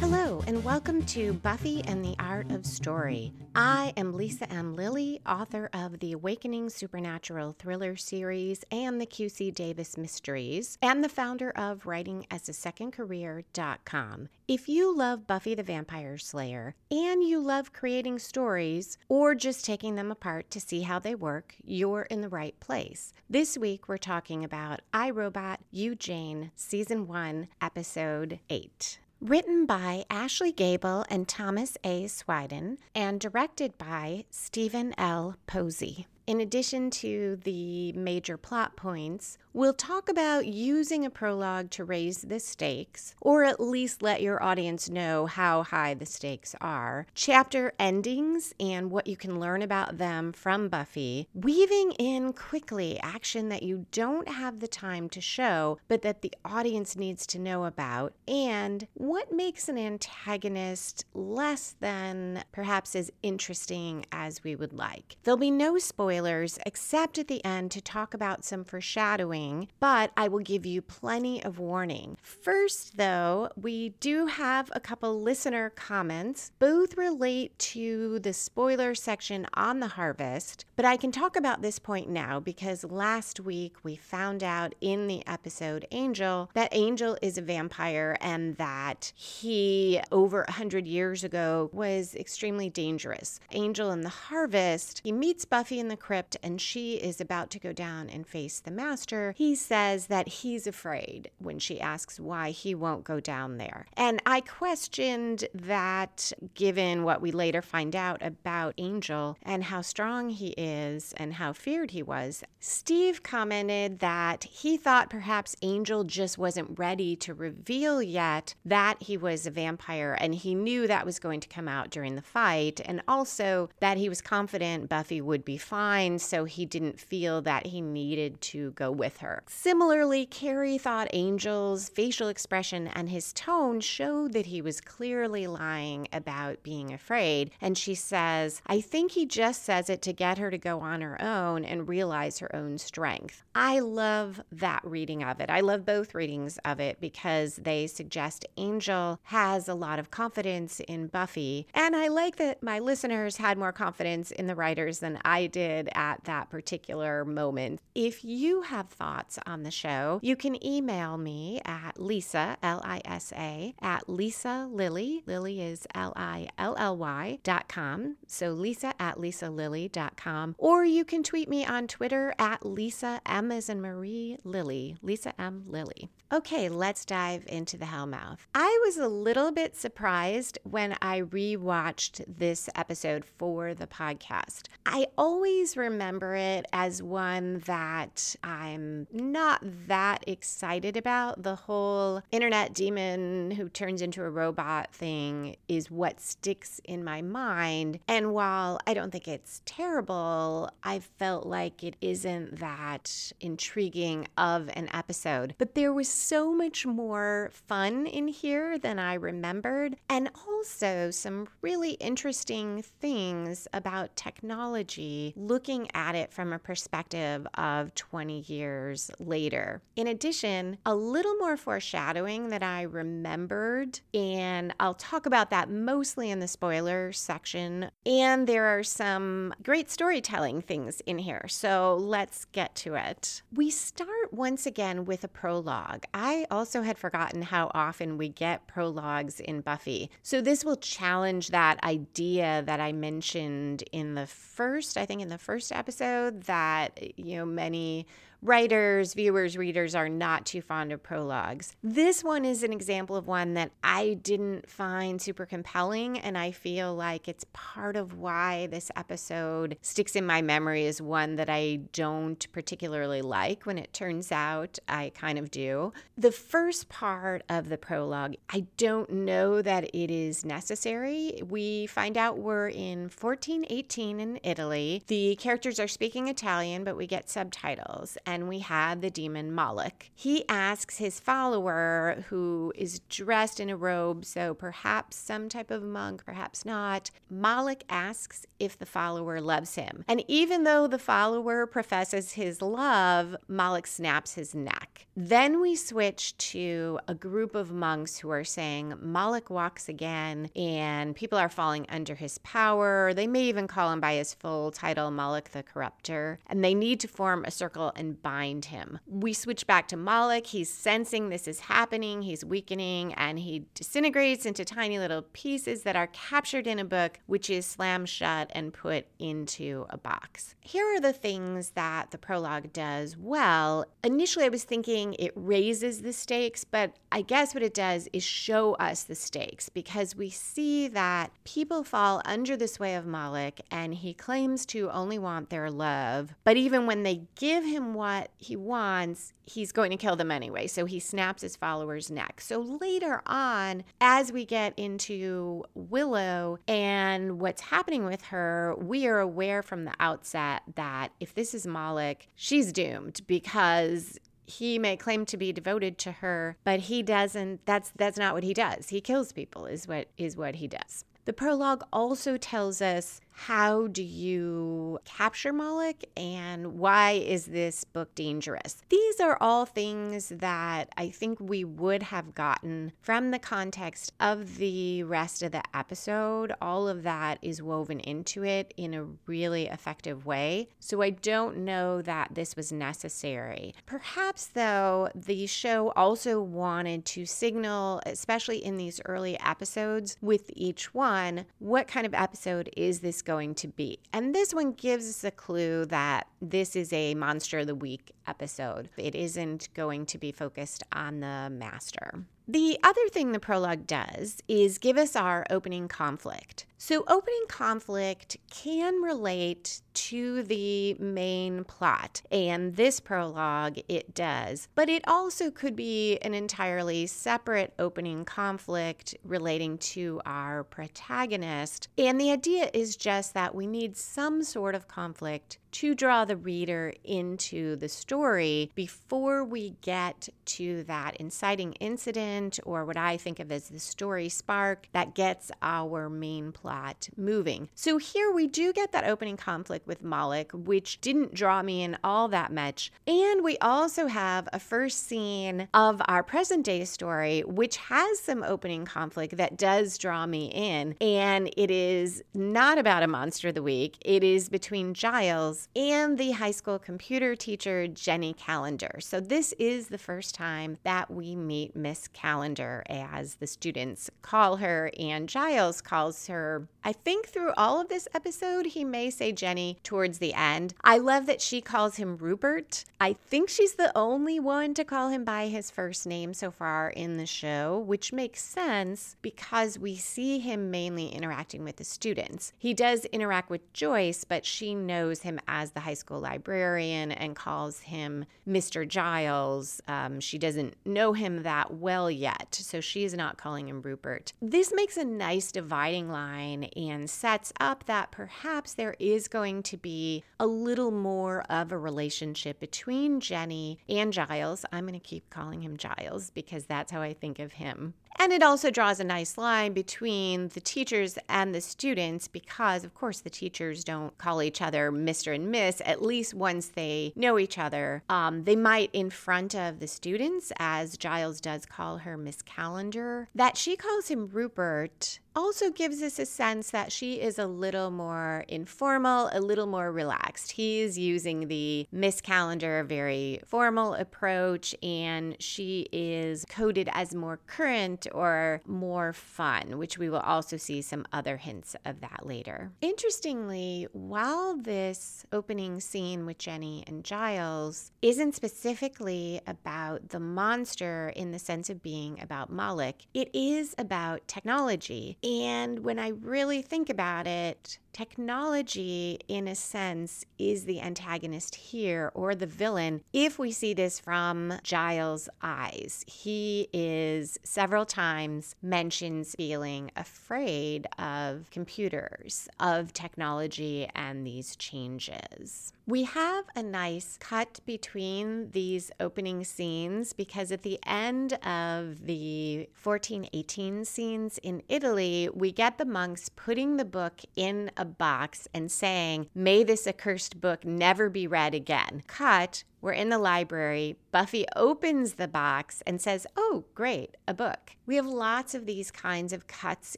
Hello, and welcome to Buffy and the Art of Story. I am Lisa M. Lilly, author of the Awakening Supernatural Thriller series and the QC Davis Mysteries, and the founder of WritingAsASecondCareer.com. If you love Buffy the Vampire Slayer and you love creating stories or just taking them apart to see how they work, you're in the right place. This week we're talking about I, Robot, You, Jane, Season 1, Episode 8. Written by Ashley Gable and Thomas A. Swyden, and directed by Stephen L. Posey. In addition to the major plot points, we'll talk about using a prologue to raise the stakes, or at least let your audience know how high the stakes are, chapter endings and what you can learn about them from Buffy, weaving in quickly action that you don't have the time to show, but that the audience needs to know about, and what makes an antagonist less than perhaps as interesting as we would like. There'll be no spoilers spoilers except at the end to talk about some foreshadowing, but I will give you plenty of warning. First, though, we do have a couple listener comments. Both relate to the spoiler section on the harvest, but I can talk about this point now because last week we found out in the episode Angel that Angel is a vampire and that he, over a hundred years ago, was extremely dangerous. Angel in the harvest, he meets Buffy in the crypt and she is about to go down and face the master, he says that he's afraid when she asks why he won't go down there. And I questioned that given what we later find out about Angel and how strong he is and how feared he was. Steve commented that he thought perhaps Angel just wasn't ready to reveal yet that he was a vampire and he knew that was going to come out during the fight and also that he was confident Buffy would be fine fine, so he didn't feel that he needed to go with her. Similarly, Carrie thought Angel's facial expression and his tone showed that he was clearly lying about being afraid. And she says, I think he just says it to get her to go on her own and realize her own strength. I love that reading of it. I love both readings of it because they suggest Angel has a lot of confidence in Buffy. And I like that my listeners had more confidence in the writers than I did at that particular moment. If you have thoughts on the show, you can email me at Lisa, L I S A, at Lisa Lilly. Lily is L I L L Y dot com. So Lisa at Lisa Lilly dot com. Or you can tweet me on Twitter at Lisa M as in Marie Lilly. Lisa M Lilly. Okay, let's dive into the Hellmouth. I was a little bit surprised when I rewatched this episode for the podcast. I always remember it as one that I'm not that excited about. The whole internet demon who turns into a robot thing is what sticks in my mind. And while I don't think it's terrible, I felt like it isn't that intriguing of an episode. But there was so much more fun in here than I remembered, and also some really interesting things about technology looking at it from a perspective of 20 years later. In addition, a little more foreshadowing that I remembered, and I'll talk about that mostly in the spoiler section. And there are some great storytelling things in here, so let's get to it. We start once again with a prologue. I also had forgotten how often we get prologues in Buffy, so this will challenge that idea that I mentioned in the first, I think in the first episode that, you know, many writers, viewers, readers are not too fond of prologues. This one is an example of one that I didn't find super compelling, and I feel like it's part of why this episode sticks in my memory as one that I don't particularly like when it turns out I kind of do. The first part of the prologue, I don't know that it is necessary. We find out we're in 1418 in Italy. The characters are speaking Italian, but we get subtitles and we have the demon Moloch. He asks his follower, who is dressed in a robe, so perhaps some type of monk, perhaps not. Moloch asks if the follower loves him. And even though the follower professes his love, Moloch snaps his neck. Then we switch to a group of monks who are saying, Moloch walks again, and people are falling under his power. They may even call him by his full title, Moloch the Corrupter, and they need to form a circle and bind him. We switch back to Moloch. He's sensing this is happening, he's weakening, and he disintegrates into tiny little pieces that are captured in a book, which is slammed shut and put into a box. Here are the things that the prologue does well. Initially, I was thinking it raises the stakes, but I guess what it does is show us the stakes because we see that people fall under the sway of Moloch and he claims to only want their love. But even when they give him what he wants, he's going to kill them anyway. So he snaps his follower's neck. So later on, as we get into Willow and what's happening with her, we are aware from the outset that if this is Moloch, she's doomed because he may claim to be devoted to her, but he doesn't that's that's not what he does. He kills people is what is what he does. The prologue also tells us how do you capture Moloch and why is this book dangerous? These are all things that I think we would have gotten from the context of the rest of the episode. All of that is woven into it in a really effective way. So I don't know that this was necessary. Perhaps, though, the show also wanted to signal, especially in these early episodes with each one, what kind of episode is this going to be. And this one gives us a clue that this is a Monster of the Week episode. It isn't going to be focused on the master. The other thing the prologue does is give us our opening conflict. So, opening conflict can relate to the main plot, and this prologue it does, but it also could be an entirely separate opening conflict relating to our protagonist. And the idea is just that we need some sort of conflict to draw the reader into the story before we get to that inciting incident or what I think of as the story spark that gets our main plot moving. So here we do get that opening conflict with Moloch, which didn't draw me in all that much. And we also have a first scene of our present day story, which has some opening conflict that does draw me in. And it is not about a monster of the week, it is between Giles and the high school computer teacher, Jenny Calendar. So, this is the first time that we meet Miss Calendar, as the students call her, and Giles calls her. I think through all of this episode, he may say Jenny towards the end. I love that she calls him Rupert. I think she's the only one to call him by his first name so far in the show, which makes sense because we see him mainly interacting with the students. He does interact with Joyce, but she knows him as the high school librarian and calls him Mr. Giles. Um, she doesn't know him that well yet, so she's not calling him Rupert. This makes a nice dividing line and sets up that perhaps there is going to be a little more of a relationship between Jenny and Giles. I'm going to keep calling him Giles because that's how I think of him. And it also draws a nice line between the teachers and the students because, of course, the teachers don't call each other Mr. and Miss, at least once they know each other. Um, they might, in front of the students, as Giles does call her Miss Calendar, that she calls him Rupert also gives us a sense that she is a little more informal, a little more relaxed. He's using the Miss Calendar very formal approach, and she is coded as more current or more fun, which we will also see some other hints of that later. Interestingly, while this opening scene with Jenny and Giles isn't specifically about the monster in the sense of being about Moloch, it is about technology and when I really think about it, technology, in a sense, is the antagonist here or the villain if we see this from Giles' eyes. He is several times mentions feeling afraid of computers, of technology, and these changes. We have a nice cut between these opening scenes because at the end of the 1418 scenes in Italy, we get the monks putting the book in a box and saying, May this accursed book never be read again. Cut we're in the library. Buffy opens the box and says, Oh, great, a book. We have lots of these kinds of cuts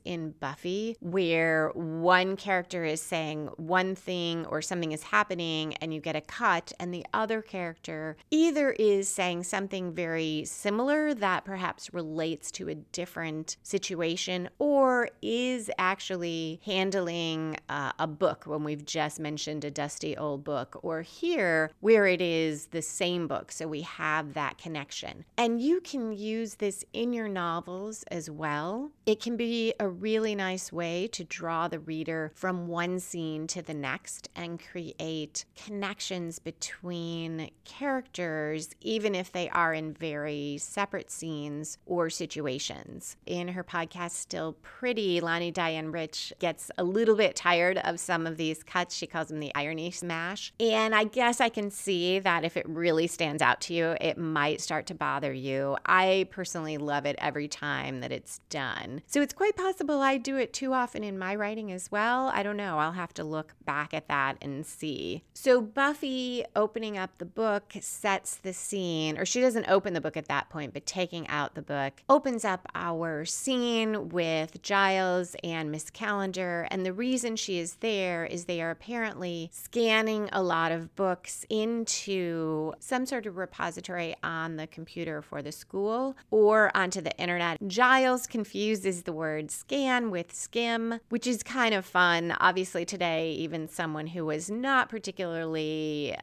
in Buffy where one character is saying one thing or something is happening and you get a cut, and the other character either is saying something very similar that perhaps relates to a different situation or is actually handling uh, a book when we've just mentioned a dusty old book, or here where it is the same book. So we have that connection. And you can use this in your novels as well. It can be a really nice way to draw the reader from one scene to the next and create connections between characters, even if they are in very separate scenes or situations. In her podcast, Still Pretty, Lani Diane Rich gets a little bit tired of some of these cuts. She calls them the irony smash. And I guess I can see that if it it really stands out to you, it might start to bother you. I personally love it every time that it's done. So it's quite possible I do it too often in my writing as well. I don't know. I'll have to look back at that and see. So Buffy opening up the book sets the scene, or she doesn't open the book at that point, but taking out the book opens up our scene with Giles and Miss Calendar. And the reason she is there is they are apparently scanning a lot of books into some sort of repository on the computer for the school or onto the internet. Giles confuses the word scan with skim, which is kind of fun. Obviously, today, even someone who was not particularly,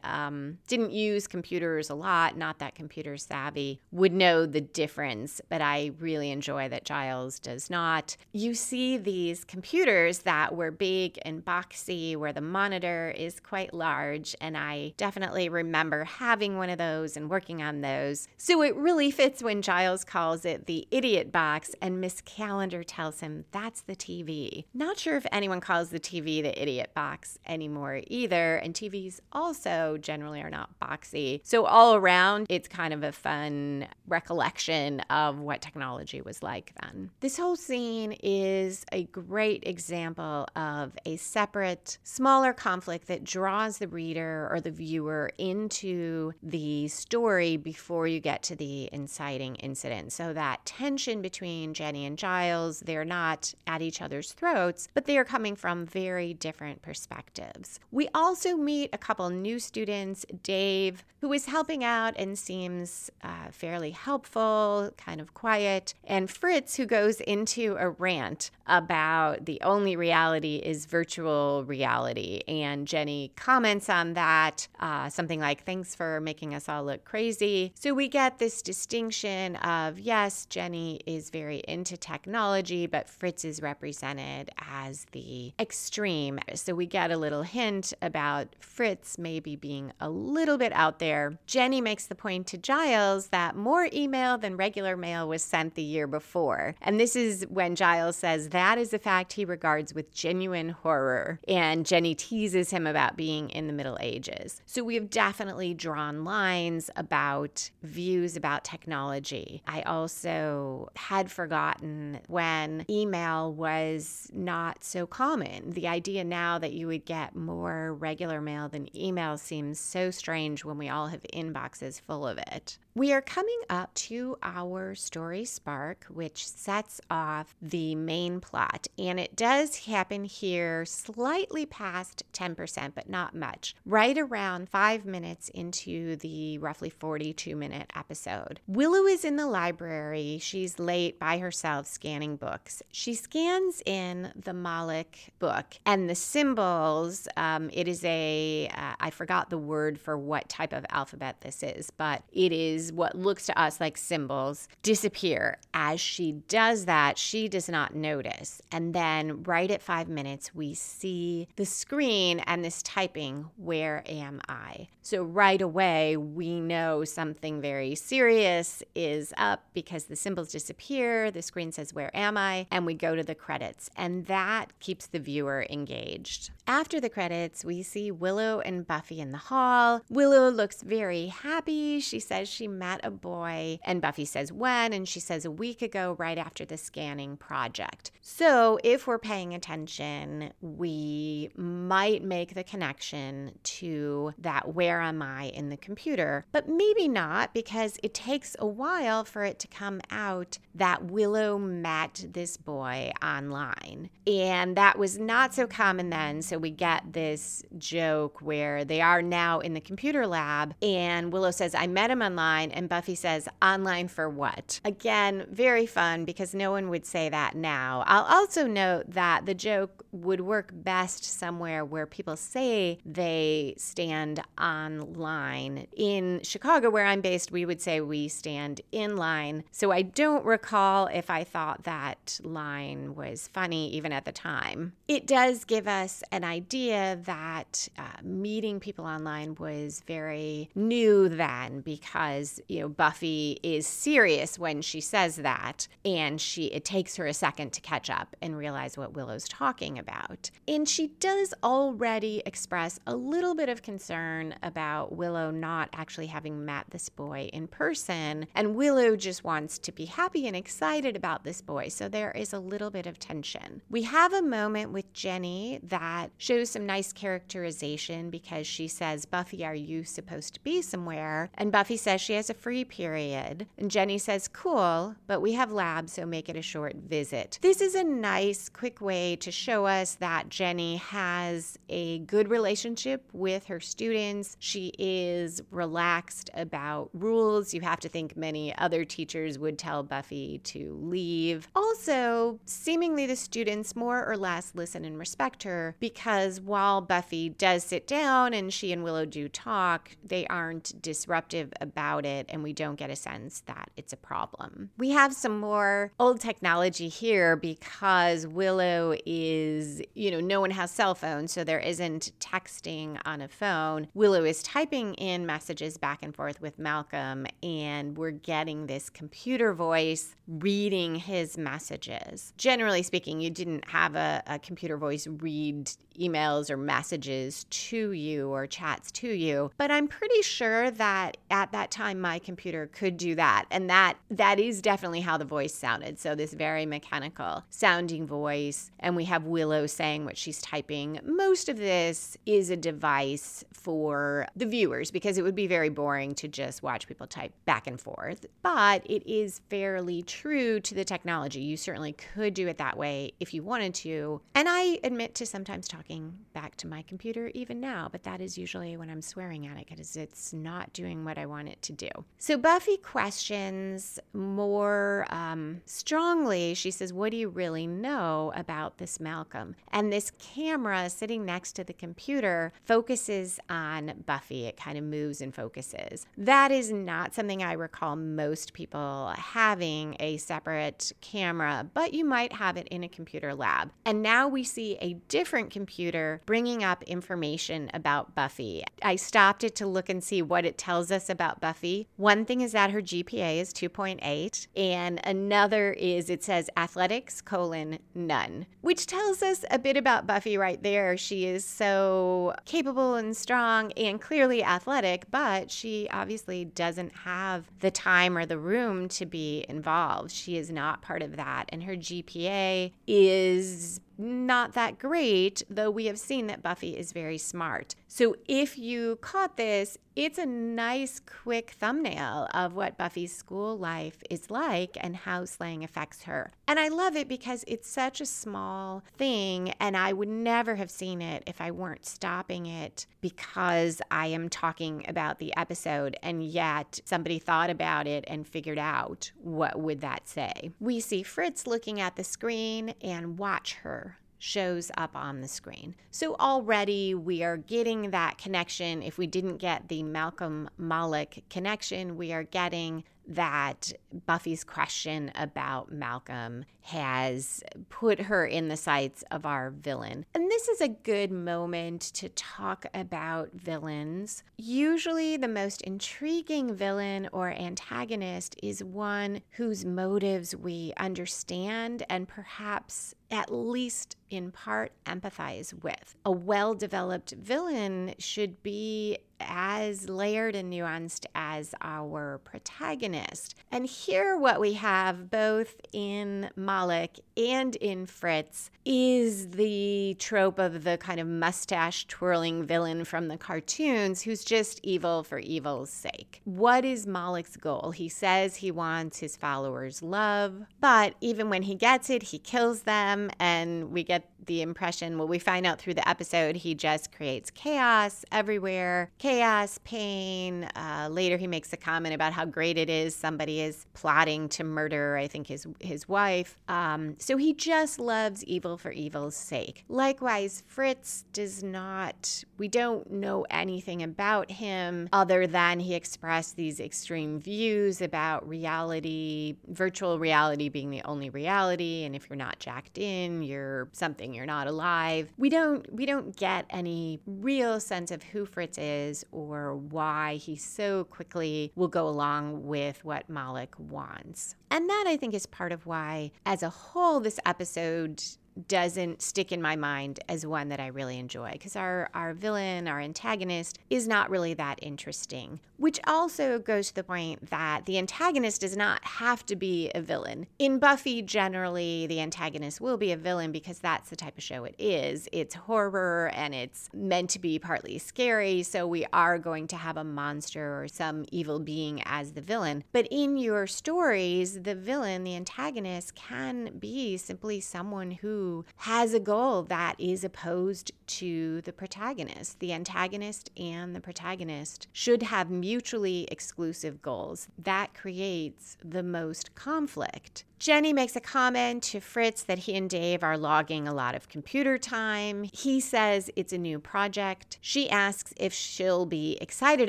um, didn't use computers a lot, not that computer savvy, would know the difference, but I really enjoy that Giles does not. You see these computers that were big and boxy, where the monitor is quite large, and I definitely remember having one of those and working on those. So it really fits when Giles calls it the idiot box and Miss Calendar tells him that's the TV. Not sure if anyone calls the TV the idiot box anymore either, and TVs also generally are not boxy. So all around, it's kind of a fun recollection of what technology was like then. This whole scene is a great example of a separate, smaller conflict that draws the reader or the viewer into the story before you get to the inciting incident. So that tension between Jenny and Giles, they're not at each other's throats, but they are coming from very different perspectives. We also meet a couple new students, Dave, who is helping out and seems uh, fairly helpful, kind of quiet, and Fritz, who goes into a rant about the only reality is virtual reality. And Jenny comments on that, uh, something like, thanks for making us all look crazy. So we get this distinction of yes, Jenny is very into technology, but Fritz is represented as the extreme. So we get a little hint about Fritz maybe being a little bit out there. Jenny makes the point to Giles that more email than regular mail was sent the year before. And this is when Giles says that is a fact he regards with genuine horror. And Jenny teases him about being in the Middle Ages. So we have definitely drawn lines about views about technology. I also had forgotten when email was not so common. The idea now that you would get more regular mail than email seems so strange when we all have inboxes full of it. We are coming up to our story spark, which sets off the main plot, and it does happen here slightly past 10%, but not much, right around five minutes into the roughly 42 minute episode. Willow is in the library. She's late by herself scanning books. She scans in the Moloch book and the symbols. Um, it is a uh, I forgot the word for what type of alphabet this is, but it is what looks to us like symbols disappear. As she does that, she does not notice. And then, right at five minutes, we see the screen and this typing, Where am I? So, right away, we know something very serious is up because the symbols disappear. The screen says, Where am I? And we go to the credits. And that keeps the viewer engaged. After the credits, we see Willow and Buffy in the hall. Willow looks very happy. She says she met a boy, and Buffy says when, and she says a week ago, right after the scanning project. So, if we're paying attention, we might make the connection to that where am I in the computer, but maybe not because it takes a while for it to come out that Willow met this boy online. And that was not so common then. So we get this joke where they are now in the computer lab, and Willow says, I met him online, and Buffy says, Online for what? Again, very fun because no one would say that now. I'll also note that the joke would work best somewhere where people say they stand online. In Chicago, where I'm based, we would say we stand in line. So I don't recall if I thought that line was funny even at the time. It does give us an idea that uh, meeting people online was very new then because, you know, Buffy is serious when she says that and she it takes her a second to catch up and realize what Willow's talking about. And she does already express a little bit of concern about Willow not actually having met this boy in person and Willow just wants to be happy and excited about this boy. So there is a little bit of tension. We have a moment with Jenny that shows some nice characterization because she says, Buffy, are you supposed to be somewhere? And Buffy says she a free period. And Jenny says, Cool, but we have labs, so make it a short visit. This is a nice, quick way to show us that Jenny has a good relationship with her students. She is relaxed about rules. You have to think many other teachers would tell Buffy to leave. Also, seemingly the students more or less listen and respect her because while Buffy does sit down and she and Willow do talk, they aren't disruptive about it, and we don't get a sense that it's a problem. We have some more old technology here because Willow is, you know, no one has cell phones, so there isn't texting on a phone. Willow is typing in messages back and forth with Malcolm, and we're getting this computer voice reading his messages. Generally speaking, you didn't have a, a computer voice read emails or messages to you or chats to you but i'm pretty sure that at that time my computer could do that. And that that is definitely how the voice sounded. So this very mechanical sounding voice and we have willow saying what she's typing. Most of this is a device for the viewers because it would be very boring to just watch people type back and forth. But it is fairly true to the technology. You certainly could do it that way if you wanted to. And i admit to sometimes talking back to my computer even now, but that is usually when I'm swearing at it because it's not doing what I want it to do. So Buffy questions more um, strongly. She says, What do you really know about this Malcolm? And this camera sitting next to the computer focuses on Buffy. It kind of moves and focuses. That is not something I recall most people having a separate camera, but you might have it in a computer lab. And now we see a different computer bringing up information about Buffy. I stopped it to look and see what it tells us about Buffy. One thing is that her GPA is 2.8, and another is it says athletics colon none, which tells us a bit about Buffy right there. She is so capable and strong and clearly athletic, but she obviously doesn't have the time or the room to be involved. She is not part of that, and her GPA is not that great, though we have seen that Buffy is very smart. So if you caught this, it's a nice, quick thumbnail of what Buffy's school life is like and how slaying affects her. And I love it because it's such a small thing, and I would never have seen it if I weren't stopping it because I am talking about the episode, and yet somebody thought about it and figured out what would that say. We see Fritz looking at the screen and watch her shows up on the screen. So already we are getting that connection. If we didn't get the Malcolm Moloch connection, we are getting that Buffy's question about Malcolm has put her in the sights of our villain. And this is a good moment to talk about villains. Usually, the most intriguing villain or antagonist is one whose motives we understand and perhaps at least in part empathize with. A well developed villain should be as layered and nuanced as our protagonist. And here, what we have both in Moloch and in Fritz is the trope of the kind of mustache twirling villain from the cartoons who's just evil for evil's sake. What is Moloch's goal? He says he wants his followers' love, but even when he gets it, he kills them, and we get the impression, well, we find out through the episode, he just creates chaos everywhere chaos, pain. Uh, later, he makes a comment about how great it is somebody is plotting to murder, I think, his, his wife. Um, so he just loves evil for evil's sake. Likewise, Fritz does not, we don't know anything about him other than he expressed these extreme views about reality, virtual reality being the only reality. And if you're not jacked in, you're something you're not alive. We don't we don't get any real sense of who Fritz is or why he so quickly will go along with what Moloch wants. And that I think is part of why as a whole this episode doesn't stick in my mind as one that I really enjoy because our, our villain, our antagonist, is not really that interesting. Which also goes to the point that the antagonist does not have to be a villain. In Buffy, generally, the antagonist will be a villain because that's the type of show it is. It's horror and it's meant to be partly scary, so we are going to have a monster or some evil being as the villain. But in your stories, the villain, the antagonist, can be simply someone who has a goal that is opposed to the protagonist. The antagonist and the protagonist should have mutually exclusive goals. That creates the most conflict. Jenny makes a comment to Fritz that he and Dave are logging a lot of computer time. He says it's a new project. She asks if she'll be excited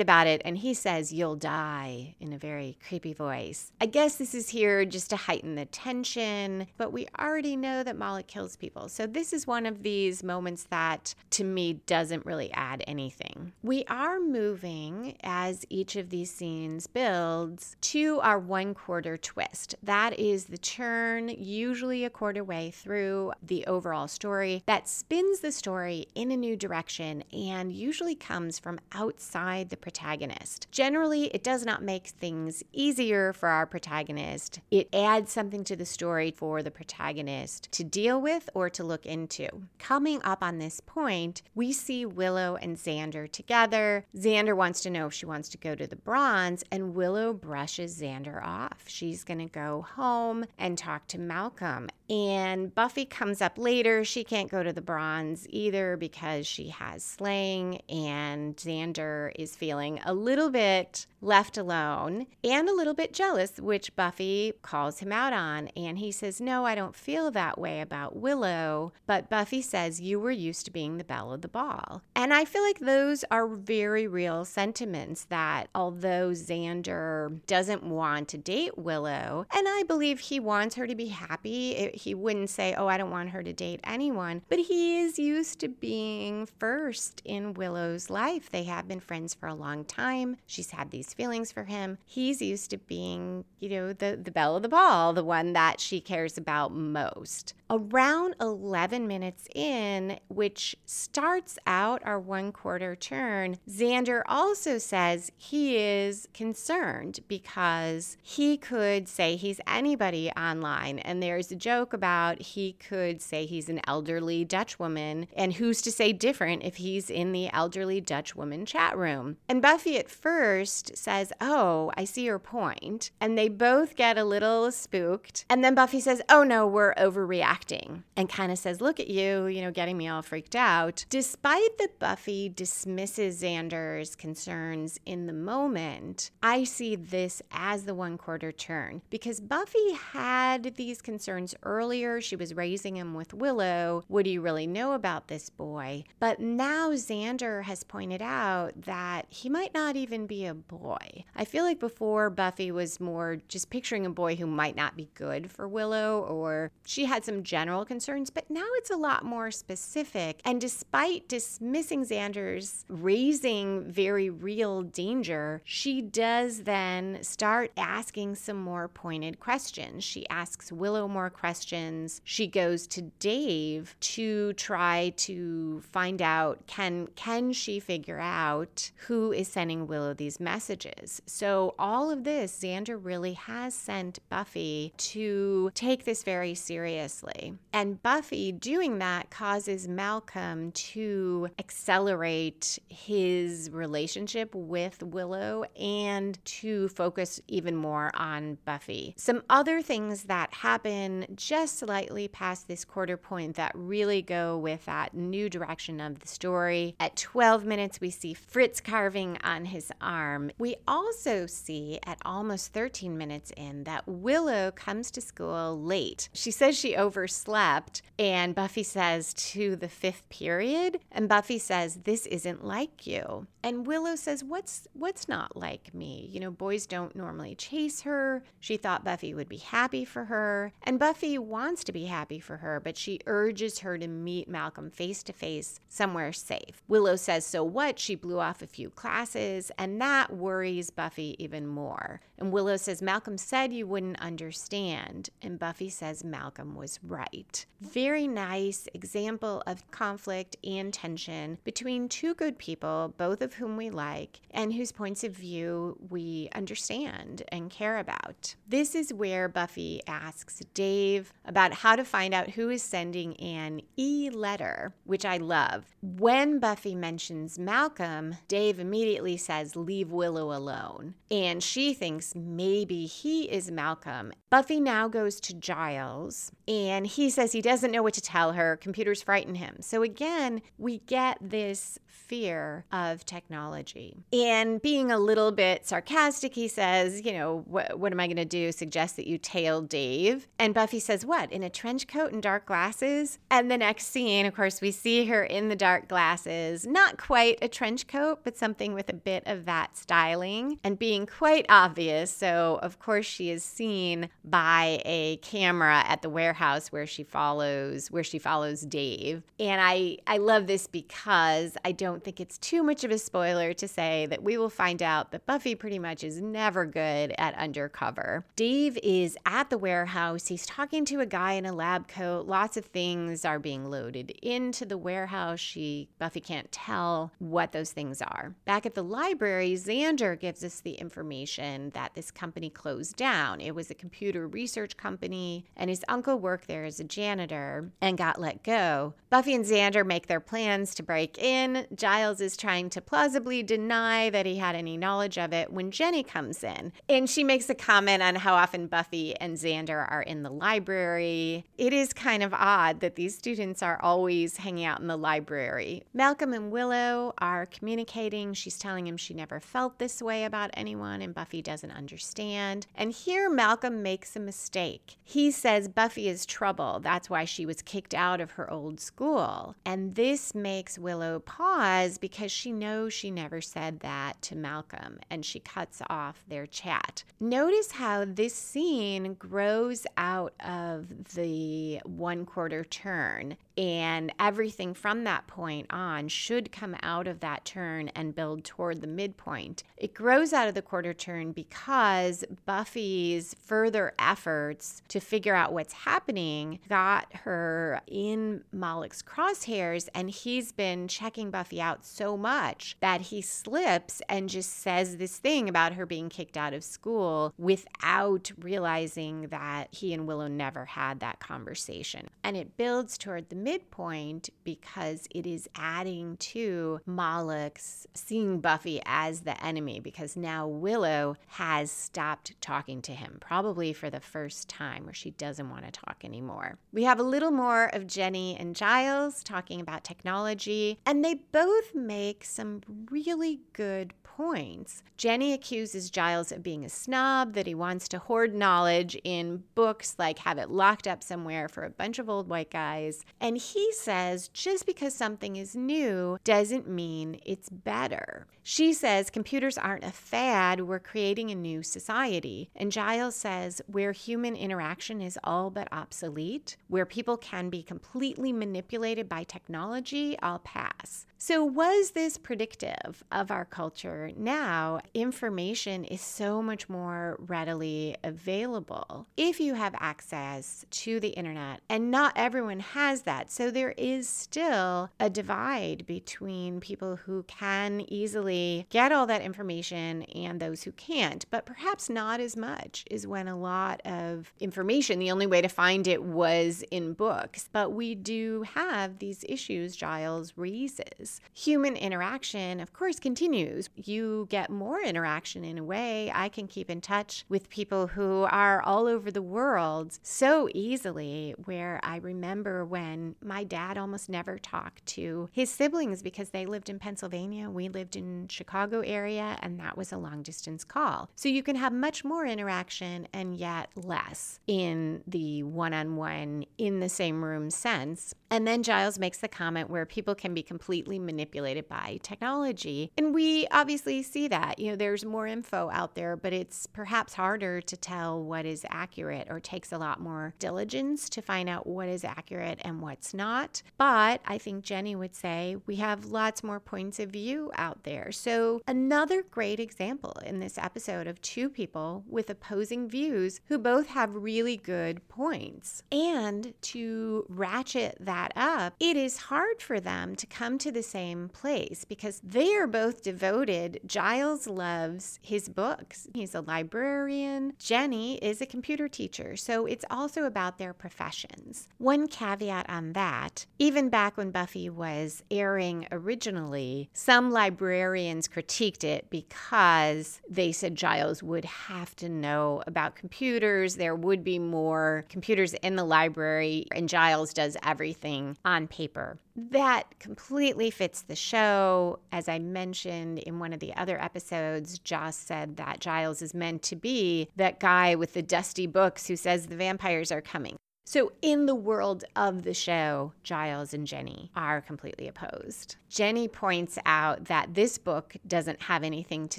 about it, and he says, You'll die, in a very creepy voice. I guess this is here just to heighten the tension, but we already know that Moloch kills people. So this is one of these moments that to me doesn't really add anything. We are moving as each of these scenes builds to our one quarter twist. That is the turn, usually a quarter way through the overall story, that spins the story in a new direction and usually comes from outside the protagonist. Generally, it does not make things easier for our protagonist. It adds something to the story for the protagonist to deal with or to look into. Coming up on this point, we see Willow and Xander together. Xander wants to know if she wants to go to the bronze, and Willow brushes Xander off. She's going to go home and talk to Malcolm. And Buffy comes up later. She can't go to the bronze either because she has slaying, and Xander is feeling a little bit left alone and a little bit jealous, which Buffy calls him out on. And he says, No, I don't feel that way about Willow. But Buffy says, You were used to being the belle of the ball. And I feel like those are very real sentiments that although Xander doesn't want to date Willow, and I believe he wants her to be happy, he wouldn't say, Oh, I don't want her to date anyone, but he is used to being first in Willow's life. They have been friends for a long time. She's had these feelings for him. He's used to being, you know, the, the belle of the ball, the one that she cares about most. Around 11 minutes in, which starts out our one quarter turn, Xander also says he is concerned because he could say he's anybody online. And there's a joke about he could say he's an elderly Dutch woman, and who's to say different if he's in the elderly Dutch woman chat room. And Buffy at first says, Oh, I see your point. And they both get a little spooked. And then Buffy says, Oh no, we're overreacting acting and kind of says, Look at you, you know, getting me all freaked out. Despite that Buffy dismisses Xander's concerns in the moment, I see this as the one quarter turn because Buffy had these concerns earlier. She was raising him with Willow. What do you really know about this boy? But now Xander has pointed out that he might not even be a boy. I feel like before Buffy was more just picturing a boy who might not be good for Willow or she had some general concerns, but now it's a lot more specific. And despite dismissing Xander's raising very real danger, she does then start asking some more pointed questions. She asks Willow more questions. She goes to Dave to try to find out can can she figure out who is sending Willow these messages. So all of this Xander really has sent Buffy to take this very seriously. And Buffy doing that causes Malcolm to accelerate his relationship with Willow and to focus even more on Buffy. Some other things that happen just slightly past this quarter point that really go with that new direction of the story. At 12 minutes, we see Fritz carving on his arm. We also see at almost 13 minutes in that Willow comes to school late. She says she overslept, and Buffy says to the fifth period, and Buffy says, This isn't like you. And Willow says, What's what's not like me? You know, boys don't normally chase her. She thought Buffy would be happy for her. And Buffy wants to be happy for her, but she urges her to meet Malcolm face to face somewhere safe. Willow says, So what? She blew off a few classes, and that worries Buffy even more. And Willow says, Malcolm said you wouldn't understand. And Buffy says Malcolm was right. Very nice example of conflict and tension between two good people, both of whom we like, and whose points of view we understand and care about. This is where Buffy asks Dave about how to find out who is sending an e letter, which I love. When Buffy mentions Malcolm, Dave immediately says, Leave Willow alone. And she thinks maybe he is Malcolm. Buffy now goes to Giles and he says he doesn't know what to tell her. Computers frighten him. So again, we get this fear of technology. And being a little bit sarcastic, he says, You know, what, what am I going to do? Suggest that you tail Dave. And Buffy says, What? In a trench coat and dark glasses? And the next scene, of course, we see her in the dark glasses. Not quite a trench coat, but something with a bit of that styling and being quite obvious. So, of course, she is seen by a camera at the warehouse where she follows where she follows Dave. And I I love this because I don't think it's too much of a spoiler to say that we will find out that Buffy pretty much is never good at undercover. Dave is at the warehouse. He's talking to a guy in a lab coat. Lots of things are being loaded into the warehouse. She Buffy can't tell what those things are. Back at the library, Xander gives us the information that this company closed down. It was a computer research company, and his uncle worked there as a janitor and got let go. Buffy and Xander make their plans to break in. Giles is trying to plausibly deny that he had any knowledge of it when Jenny comes in. And she makes a comment on how often Buffy and Xander are in the library. It is kind of odd that these students are always hanging out in the library. Malcolm and Willow are communicating. She's telling him she never felt this way about anyone, and Buffy doesn't understand. And here Malcolm makes a mistake. He says Buffy is trouble. That's why she was kicked out of her old school. And this makes Willow pause because she knows she never said that to Malcolm and she cuts off their chat. Notice how this scene grows out of the one quarter turn and everything from that point on should come out of that turn and build toward the midpoint. It grows out of the quarter turn because Buffy's further efforts to figure out what's happening got her in Moloch's crosshairs, and he's been checking Buffy out so much that he slips and just says this thing about her being kicked out of school without realizing that he and Willow never had that conversation. And it builds toward the midpoint because it is adding to Moloch's seeing Buffy as the enemy because now Willow has stopped talking to him, probably for the first time, where she doesn't want to talk anymore. We have a little more of Jenny and Giles talking about technology, and they both make some really good points. Jenny accuses Giles of being a snob, that he wants to hoard knowledge in books, like have it locked up somewhere for a bunch of old white guys. And he says just because something is new doesn't mean it's better. She says computers aren't a fad, we're creating a new society. And Giles says where human interaction is all but obsolete, where people can be completely manipulated by technology, I'll pass. So, was this predictive of our culture? Now, information is so much more readily available if you have access to the internet, and not everyone has that. So, there is still a divide between people who can easily get all that information and those who can't, but perhaps not as much is when a lot of information, the only way to find it was in books. But we do have these issues Giles raises. Human interaction, of course, continues. You get more interaction in a way. I can keep in touch with people who are all over the world so easily. Where I remember when my dad almost never talked to his siblings because they lived in Pennsylvania, we lived in Chicago area, and that was a long distance call. So you can have much more interaction and yet less in the one on one, in the same room sense. And then Giles makes the comment where people can be completely manipulated by technology. And we obviously see that. You know, there's more info out there, but it's perhaps harder to tell what is accurate or takes a lot more diligence to find out what is accurate and what's not. But I think Jenny would say we have lots more points of view out there. So, another great example in this episode of two people with opposing views who both have really good points. And to ratchet that up, it is hard for them to come to the same place because they are both devoted. Giles loves his books, he's a librarian. Jenny is a computer teacher, so it's also about their professions. One caveat on that even back when Buffy was airing originally, some librarians critiqued it because they said Giles would have to know about computers. There would be more computers in the library, and Giles does everything on paper. That completely fits the show. As I mentioned in one of the other episodes, Joss said that Giles is meant to be that guy with the dusty books who says the vampires are coming. So, in the world of the show, Giles and Jenny are completely opposed. Jenny points out that this book doesn't have anything to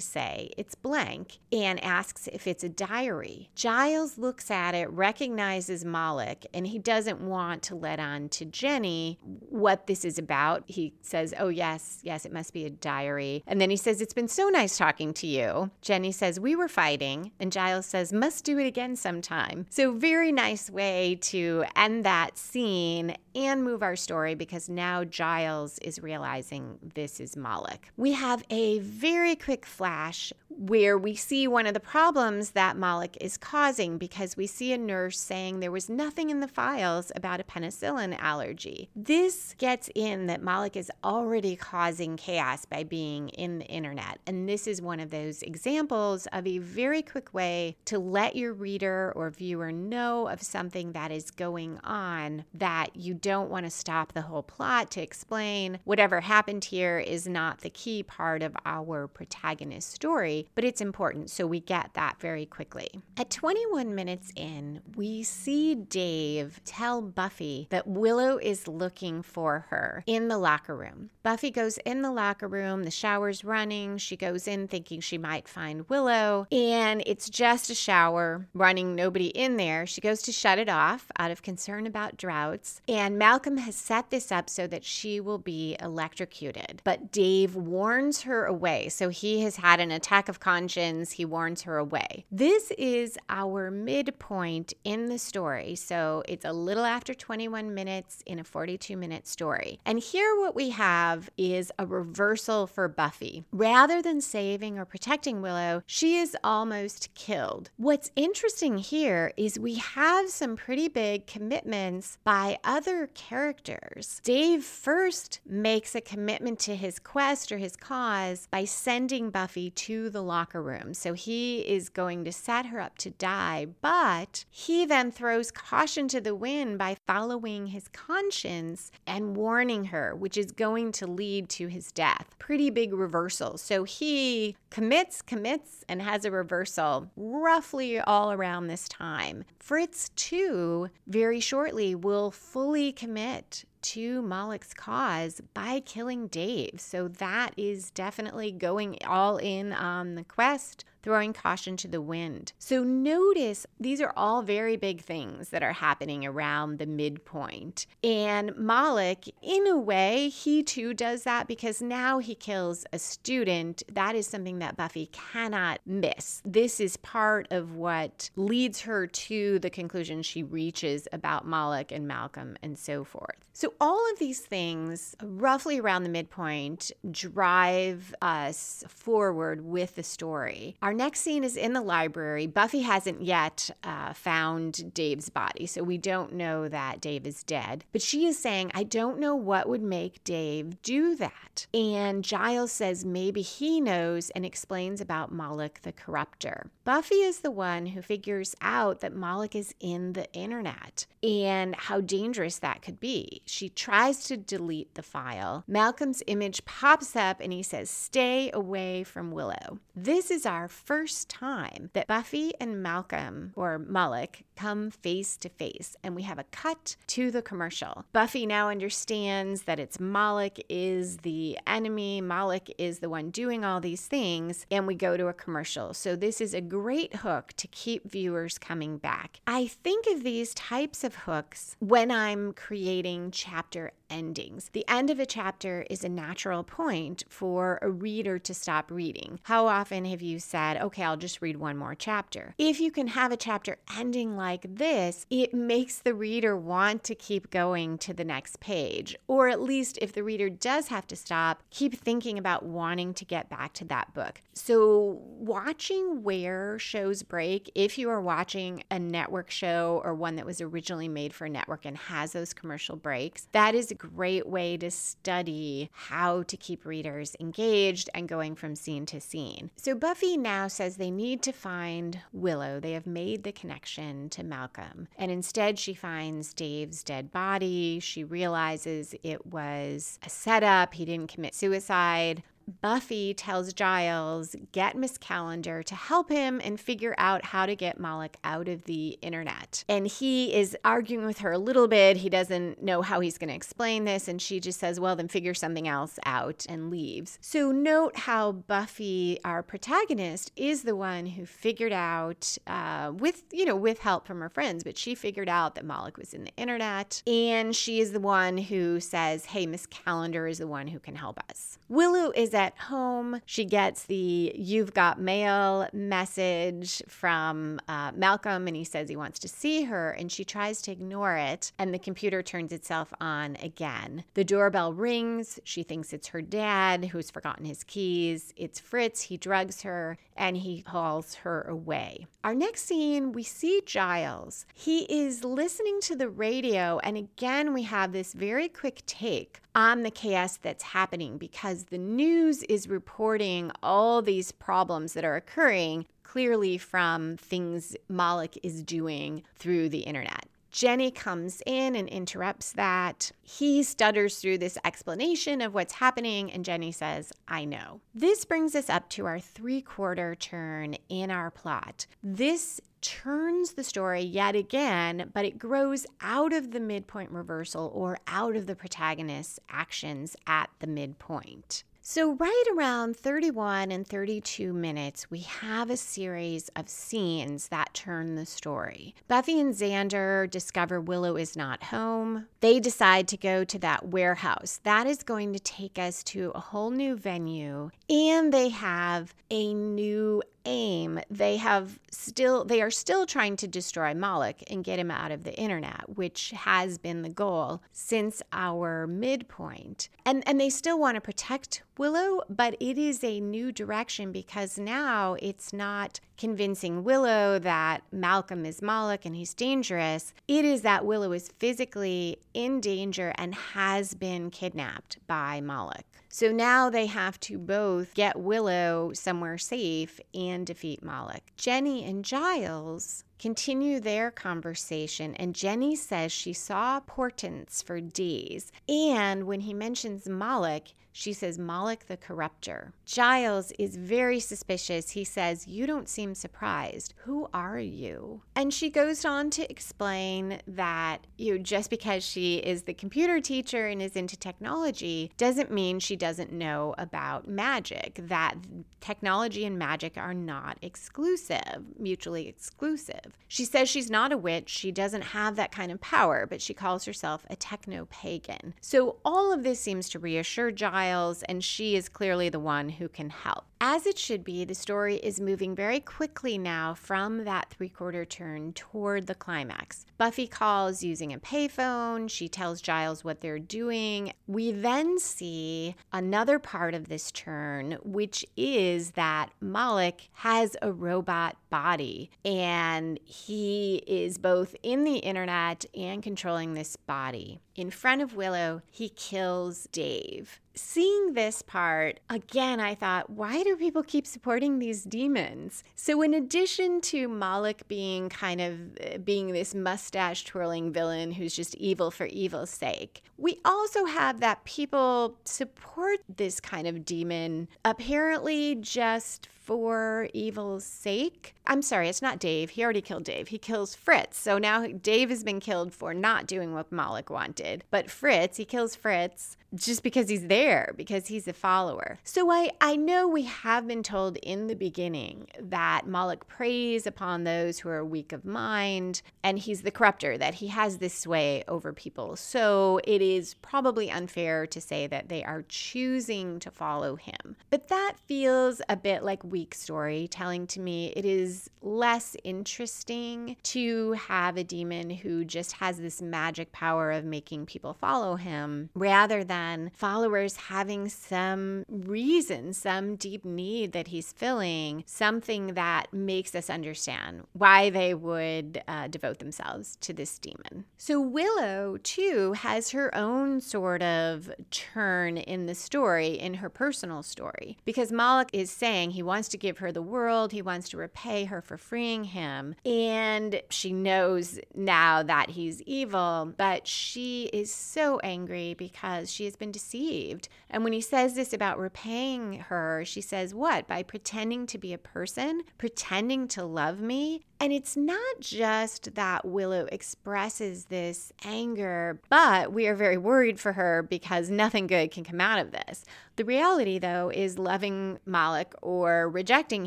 say, it's blank, and asks if it's a diary. Giles looks at it, recognizes Moloch, and he doesn't want to let on to Jenny what this is about. He says, Oh, yes, yes, it must be a diary. And then he says, It's been so nice talking to you. Jenny says, We were fighting. And Giles says, Must do it again sometime. So, very nice way to end that scene and move our story because now Giles is realizing this is Moloch. We have a very quick flash where we see one of the problems that Moloch is causing because we see a nurse saying there was nothing in the files about a penicillin allergy. This gets in that Moloch is already causing chaos by being in the internet. And this is one of those examples of a very quick way to let your reader or viewer know of something that is going on that you don't want to stop the whole plot to explain whatever happened here is not the key part of our protagonist's story, but it's important. So we get that very quickly. At 21 minutes in, we see Dave tell Buffy that Willow is looking for her in the locker room. Buffy goes in the locker room, the shower's running. She goes in thinking she might find Willow, and it's just a shower running, nobody in there. She goes to shut it off out of concern about droughts. And Malcolm has set this up so that she will be electrocuted. But Dave warns her away. So he has had an attack of conscience. He warns her away. This is our midpoint in the story. So it's a little after 21 minutes in a 42 minute story. And here, what we have is a reversal for Buffy. Rather than saving or protecting Willow, she is almost killed. What's interesting here is we have some pretty big commitments by other characters. Dave first makes a commitment to his quest or his cause by sending Buffy to the locker room. So he is going to set her up to die, but he then throws caution to the wind by following his conscience and warning her, which is going to lead to his death. Pretty big reversal. So he commits, commits, and has a reversal roughly all around this time. Fritz, too, very shortly will fully commit to Moloch's cause by killing Dave. So that is definitely going all in on the quest throwing caution to the wind. So notice these are all very big things that are happening around the midpoint. And Moloch, in a way, he too does that because now he kills a student. That is something that Buffy cannot miss. This is part of what leads her to the conclusion she reaches about Moloch and Malcolm and so forth. So, all of these things, roughly around the midpoint, drive us forward with the story. Our next scene is in the library. Buffy hasn't yet uh, found Dave's body, so we don't know that Dave is dead. But she is saying, I don't know what would make Dave do that. And Giles says maybe he knows and explains about Moloch the Corruptor. Buffy is the one who figures out that Moloch is in the internet and how dangerous that could be. She tries to delete the file. Malcolm's image pops up and he says, Stay away from Willow. This is our first time that Buffy and Malcolm, or Moloch, come face to face, and we have a cut to the commercial. Buffy now understands that it's Moloch is the enemy, Moloch is the one doing all these things, and we go to a commercial. So this is a great hook to keep viewers coming back. I think of these types of hooks when I'm creating chapter endings. The end of a chapter is a natural point for a reader to stop reading. How often have you said, okay, I'll just read one more chapter? If you can have a chapter ending like this, it makes the reader want to keep going to the next page. Or at least if the reader does have to stop, keep thinking about wanting to get back to that book. So, watching where shows break, if you are watching a network show or one that was originally made for a network and has those commercial breaks, that is a great way to study how to keep readers engaged and going from scene to scene. So Buffy now says they need to find Willow. They have made the connection to Malcolm. And instead, she finds Dave's dead body. She realizes it was a setup. He didn't commit suicide. Buffy tells Giles, get Miss Calendar to help him and figure out how to get Moloch out of the internet. And he is arguing with her a little bit. He doesn't know how he's going to explain this. And she just says, well, then figure something else out and leaves. So note how Buffy, our protagonist, is the one who figured out, uh, with, you know, with help from her friends, but she figured out that Moloch was in the internet. And she is the one who says, hey, Miss Calendar is the one who can help us. Willow is at home. She gets the You've Got Mail message from uh, Malcolm, and he says he wants to see her, and she tries to ignore it, and the computer turns itself on again. The doorbell rings. She thinks it's her dad who's forgotten his keys. It's Fritz. He drugs her, and he hauls her away. Our next scene, we see Giles. He is listening to the radio, and again, we have this very quick take on the chaos that's happening because the news is reporting all these problems that are occurring clearly from things Moloch is doing through the internet. Jenny comes in and interrupts that. He stutters through this explanation of what's happening, and Jenny says, I know. This brings us up to our three quarter turn in our plot. This turns the story yet again, but it grows out of the midpoint reversal or out of the protagonist's actions at the midpoint. So, right around 31 and 32 minutes, we have a series of scenes that turn the story. Buffy and Xander discover Willow is not home. They decide to go to that warehouse. That is going to take us to a whole new venue, and they have a new aim they have still they are still trying to destroy Moloch and get him out of the internet which has been the goal since our midpoint and and they still want to protect Willow but it is a new direction because now it's not convincing Willow that Malcolm is Moloch and he's dangerous, it is that Willow is physically in danger and has been kidnapped by Moloch. So now they have to both get Willow somewhere safe and defeat Moloch. Jenny and Giles continue their conversation, and Jenny says she saw portents for days. And when he mentions Moloch, she says, Moloch the corrupter. Giles is very suspicious. He says, You don't seem surprised. Who are you? And she goes on to explain that, you know, just because she is the computer teacher and is into technology doesn't mean she doesn't know about magic, that technology and magic are not exclusive, mutually exclusive. She says she's not a witch. She doesn't have that kind of power, but she calls herself a techno pagan. So all of this seems to reassure Giles and she is clearly the one who can help. As it should be, the story is moving very quickly now from that three quarter turn toward the climax. Buffy calls using a payphone. She tells Giles what they're doing. We then see another part of this turn, which is that Moloch has a robot body and he is both in the internet and controlling this body. In front of Willow, he kills Dave seeing this part, again, I thought, why do people keep supporting these demons? So, in addition to Moloch being kind of uh, being this mustache twirling villain who's just evil for evil's sake, we also have that people support this kind of demon apparently just for evil's sake. I'm sorry, it's not Dave. He already killed Dave. He kills Fritz. So now Dave has been killed for not doing what Moloch wanted. But Fritz, he kills Fritz just because he's there, because he's a follower. So I, I know we have been told in the beginning that Moloch preys upon those who are weak of mind, and he's the corrupter, that he has this sway over people. So it is probably unfair to say that they are choosing to follow him. But that feels a bit like weak storytelling to me. It is less interesting to have a demon who just has this magic power of making people follow him rather than followers having some reason, some deep need that he's filling, something that makes us understand why they would uh, devote themselves to this demon. So Willow, too, has her own sort of turn in the story, in her personal story, because Moloch is saying he wants to give her the world, he wants to repay her for freeing him. And she knows now that he's evil, but she is so angry because she has been deceived. And when he says this about repaying her, she says, What? By pretending to be a person, pretending to love me, and it's not just that Willow expresses this anger, but we are very worried for her because nothing good can come out of this. The reality, though, is loving Moloch or rejecting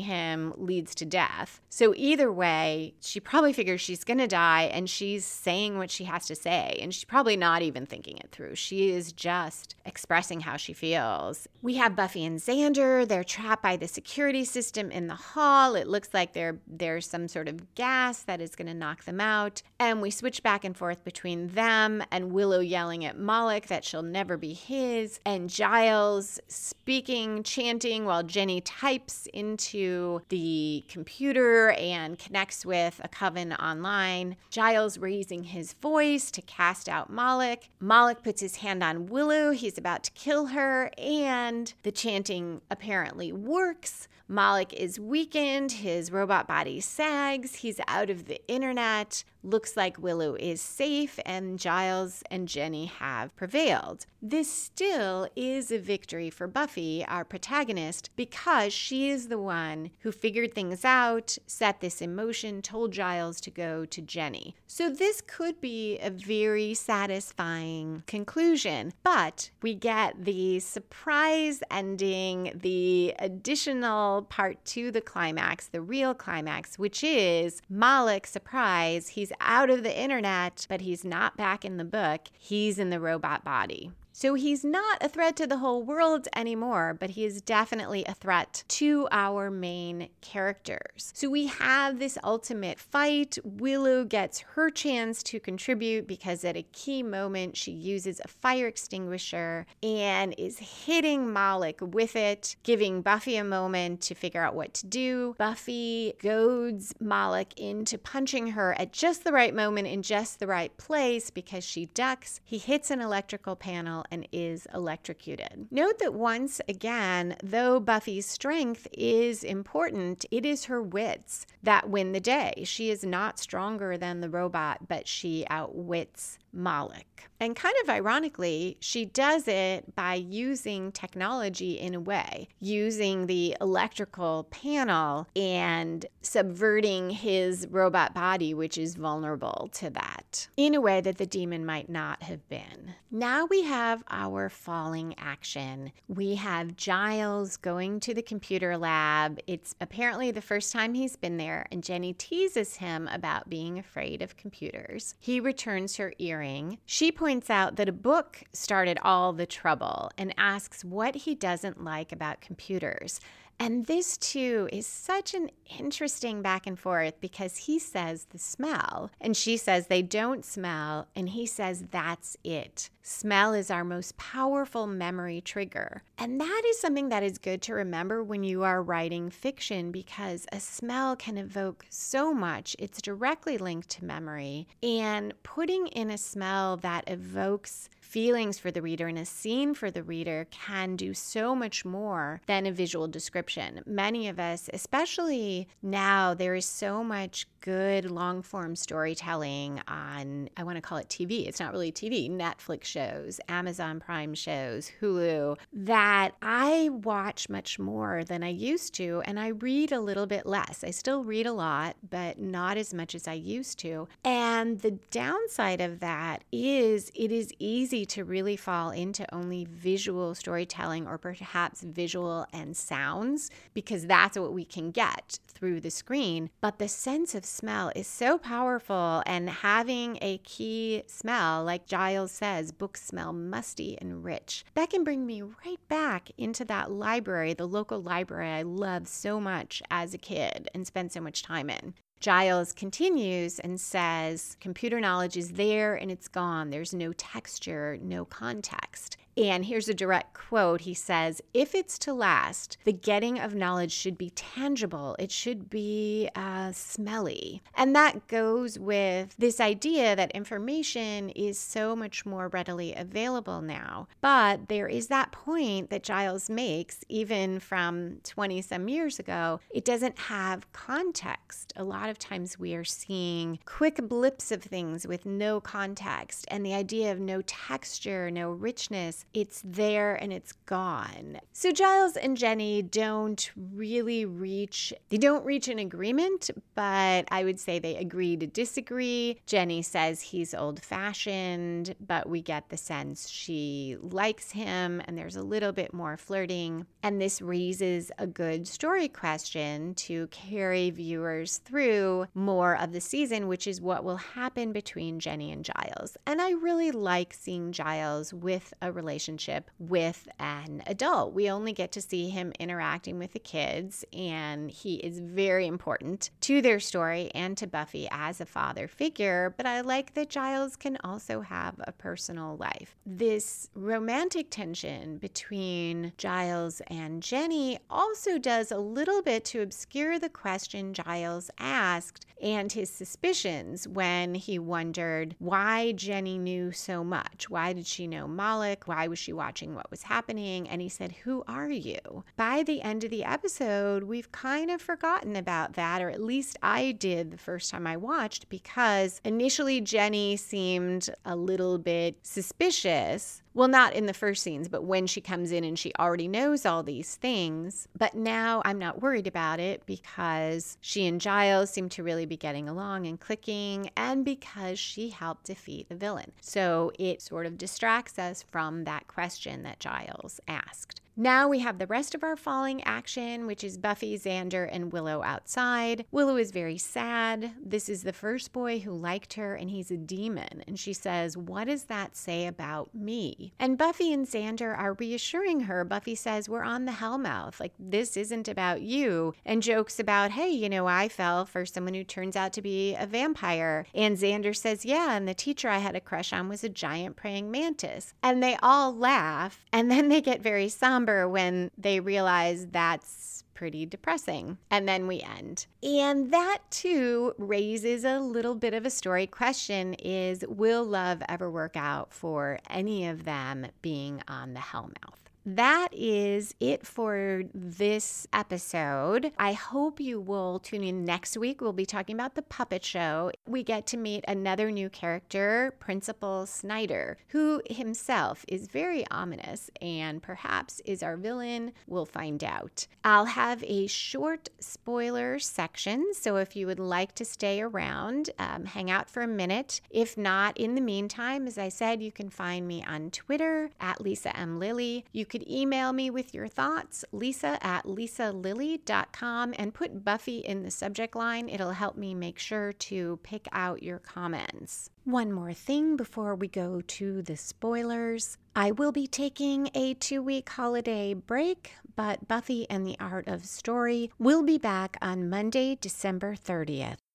him leads to death. So, either way, she probably figures she's going to die and she's saying what she has to say. And she's probably not even thinking it through. She is just expressing how she feels. We have Buffy and Xander. They're trapped by the security system in the hall. It looks like there's some sort of gas that is going to knock them out. And we switch back and forth between them and Willow yelling at Moloch that she'll never be his, and Giles speaking, chanting while Jenny types into the computer and connects with a coven online. Giles raising his voice to cast out Moloch. Moloch puts his hand on Willow. He's about to kill her, and the chanting apparently works. Moloch is weakened, his robot body sags, he's out of the internet. Looks like Willow is safe, and Giles and Jenny have prevailed. This still is a victory for Buffy, our protagonist, because she is the one who figured things out, set this in motion, told Giles to go to Jenny. So, this could be a very satisfying conclusion, but we get the surprise ending, the additional part to the climax, the real climax, which is Moloch surprise. He's out of the internet, but he's not back in the book. He's in the robot body. So he's not a threat to the whole world anymore, but he is definitely a threat to our main characters. So we have this ultimate fight. Willow gets her chance to contribute because at a key moment she uses a fire extinguisher and is hitting Moloch with it, giving Buffy a moment to figure out what to do. Buffy goads Moloch into punching her at just the right moment in just the right place because she ducks. He hits an electrical panel and is electrocuted. Note that once again, though Buffy's strength is important, it is her wits that win the day. She is not stronger than the robot, but she outwits Moloch. And kind of ironically, she does it by using technology in a way, using the electrical panel and subverting his robot body, which is vulnerable to that, in a way that the demon might not have been. Now we have our falling action. We have Giles going to the computer lab. It's apparently the first time he's been there, and Jenny teases him about being afraid of computers. He returns her earring. She points out that a book started all the trouble and asks what he doesn't like about computers. And this too is such an interesting back and forth because he says the smell and she says they don't smell, and he says that's it. Smell is our most powerful memory trigger. And that is something that is good to remember when you are writing fiction because a smell can evoke so much. It's directly linked to memory. And putting in a smell that evokes feelings for the reader and a scene for the reader can do so much more than a visual description. Many of us, especially now, there is so much good long form storytelling on, I want to call it TV. It's not really TV, Netflix shows, Amazon Prime shows, Hulu, that I watch much more than I used to. And I read a little bit less. I still read a lot, but not as much as I used to. And the downside of that is it is easy to really fall into only visual storytelling or perhaps visual and sounds because that's what we can get through the screen. But the sense of smell is so powerful, and having a key smell, like Giles says, books smell musty and rich, that can bring me right back into that library, the local library I loved so much as a kid and spent so much time in. Giles continues and says, Computer knowledge is there and it's gone. There's no texture, no context. And here's a direct quote. He says, If it's to last, the getting of knowledge should be tangible, it should be uh, smelly. And that goes with this idea that information is so much more readily available now. But there is that point that Giles makes, even from 20 some years ago, it doesn't have context. A lot of times we are seeing quick blips of things with no context, and the idea of no texture, no richness it's there and it's gone. So Giles and Jenny don't really reach they don't reach an agreement, but I would say they agree to disagree. Jenny says he's old-fashioned, but we get the sense she likes him and there's a little bit more flirting. And this raises a good story question to carry viewers through more of the season, which is what will happen between Jenny and Giles. And I really like seeing Giles with a relationship relationship with an adult. We only get to see him interacting with the kids, and he is very important to their story and to Buffy as a father figure. But I like that Giles can also have a personal life. This romantic tension between Giles and Jenny also does a little bit to obscure the question Giles asked and his suspicions when he wondered why Jenny knew so much. Why did she know Moloch? Why was she watching what was happening? And he said, Who are you? By the end of the episode, we've kind of forgotten about that, or at least I did the first time I watched, because initially Jenny seemed a little bit suspicious well, not in the first scenes, but when she comes in and she already knows all these things. But now I'm not worried about it because she and Giles seem to really be getting along and clicking, and because she helped defeat the villain. So it sort of distracts us from that question that Giles asked. Now we have the rest of our falling action, which is Buffy, Xander, and Willow outside. Willow is very sad. This is the first boy who liked her, and he's a demon. And she says, What does that say about me? And Buffy and Xander are reassuring her. Buffy says, We're on the Hellmouth. Like, this isn't about you. And jokes about, Hey, you know, I fell for someone who turns out to be a vampire. And Xander says, Yeah, and the teacher I had a crush on was a giant praying mantis. And they all laugh. And then they get very somber when they realize that's pretty depressing. And then we end. And that too raises a little bit of a story question is will love ever work out for any of them being on the Hellmouth? That is it for this episode. I hope you will tune in next week. We'll be talking about the puppet show. We get to meet another new character, Principal Snyder, who himself is very ominous and perhaps is our villain. We'll find out. I'll have a short spoiler section, so if you would like to stay around, um, hang out for a minute. If not, in the meantime, as I said, you can find me on Twitter at Lisa M. Lilly. You can could email me with your thoughts, lisa at lisalilly.com, and put Buffy in the subject line. It'll help me make sure to pick out your comments. One more thing before we go to the spoilers. I will be taking a two week holiday break, but Buffy and the Art of Story will be back on Monday, December 30th.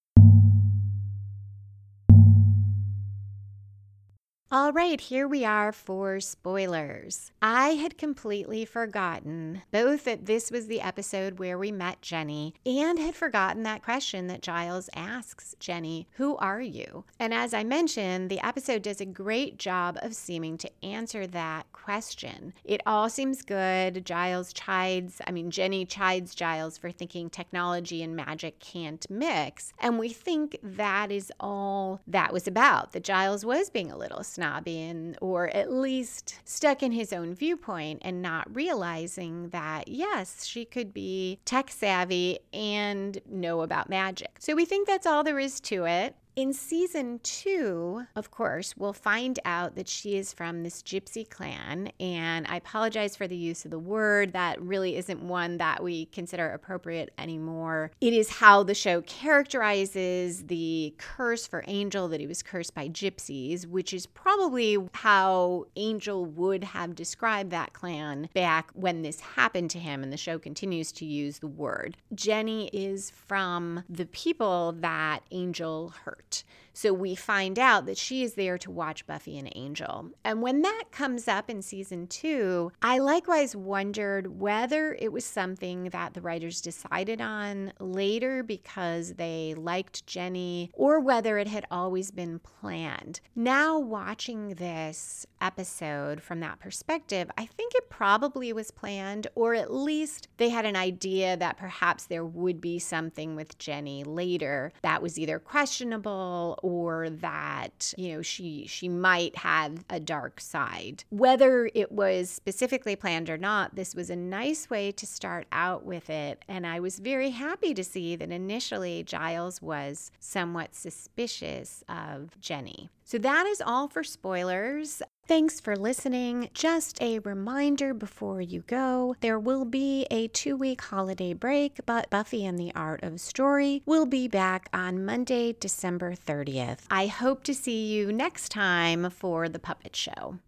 All right, here we are for spoilers. I had completely forgotten both that this was the episode where we met Jenny and had forgotten that question that Giles asks Jenny, Who are you? And as I mentioned, the episode does a great job of seeming to answer that question. It all seems good. Giles chides, I mean, Jenny chides Giles for thinking technology and magic can't mix. And we think that is all that was about, that Giles was being a little snobby and, or at least stuck in his own viewpoint and not realizing that, yes, she could be tech savvy and know about magic. So we think that's all there is to it. In season two, of course, we'll find out that she is from this gypsy clan. And I apologize for the use of the word. That really isn't one that we consider appropriate anymore. It is how the show characterizes the curse for Angel that he was cursed by gypsies, which is probably how Angel would have described that clan back when this happened to him. And the show continues to use the word. Jenny is from the people that Angel hurt out so we find out that she is there to watch Buffy and Angel. And when that comes up in season two, I likewise wondered whether it was something that the writers decided on later because they liked Jenny or whether it had always been planned. Now, watching this episode from that perspective, I think it probably was planned, or at least they had an idea that perhaps there would be something with Jenny later that was either questionable or that you know she she might have a dark side. Whether it was specifically planned or not this was a nice way to start out with it. And i was very happy to see that initially giles was somewhat suspicious of jenny. So that is all for spoilers. Thanks for listening. Just a reminder before you go there will be a two week holiday break, but Buffy and the Art of Story will be back on Monday, December 30th. I hope to see you next time for the puppet show.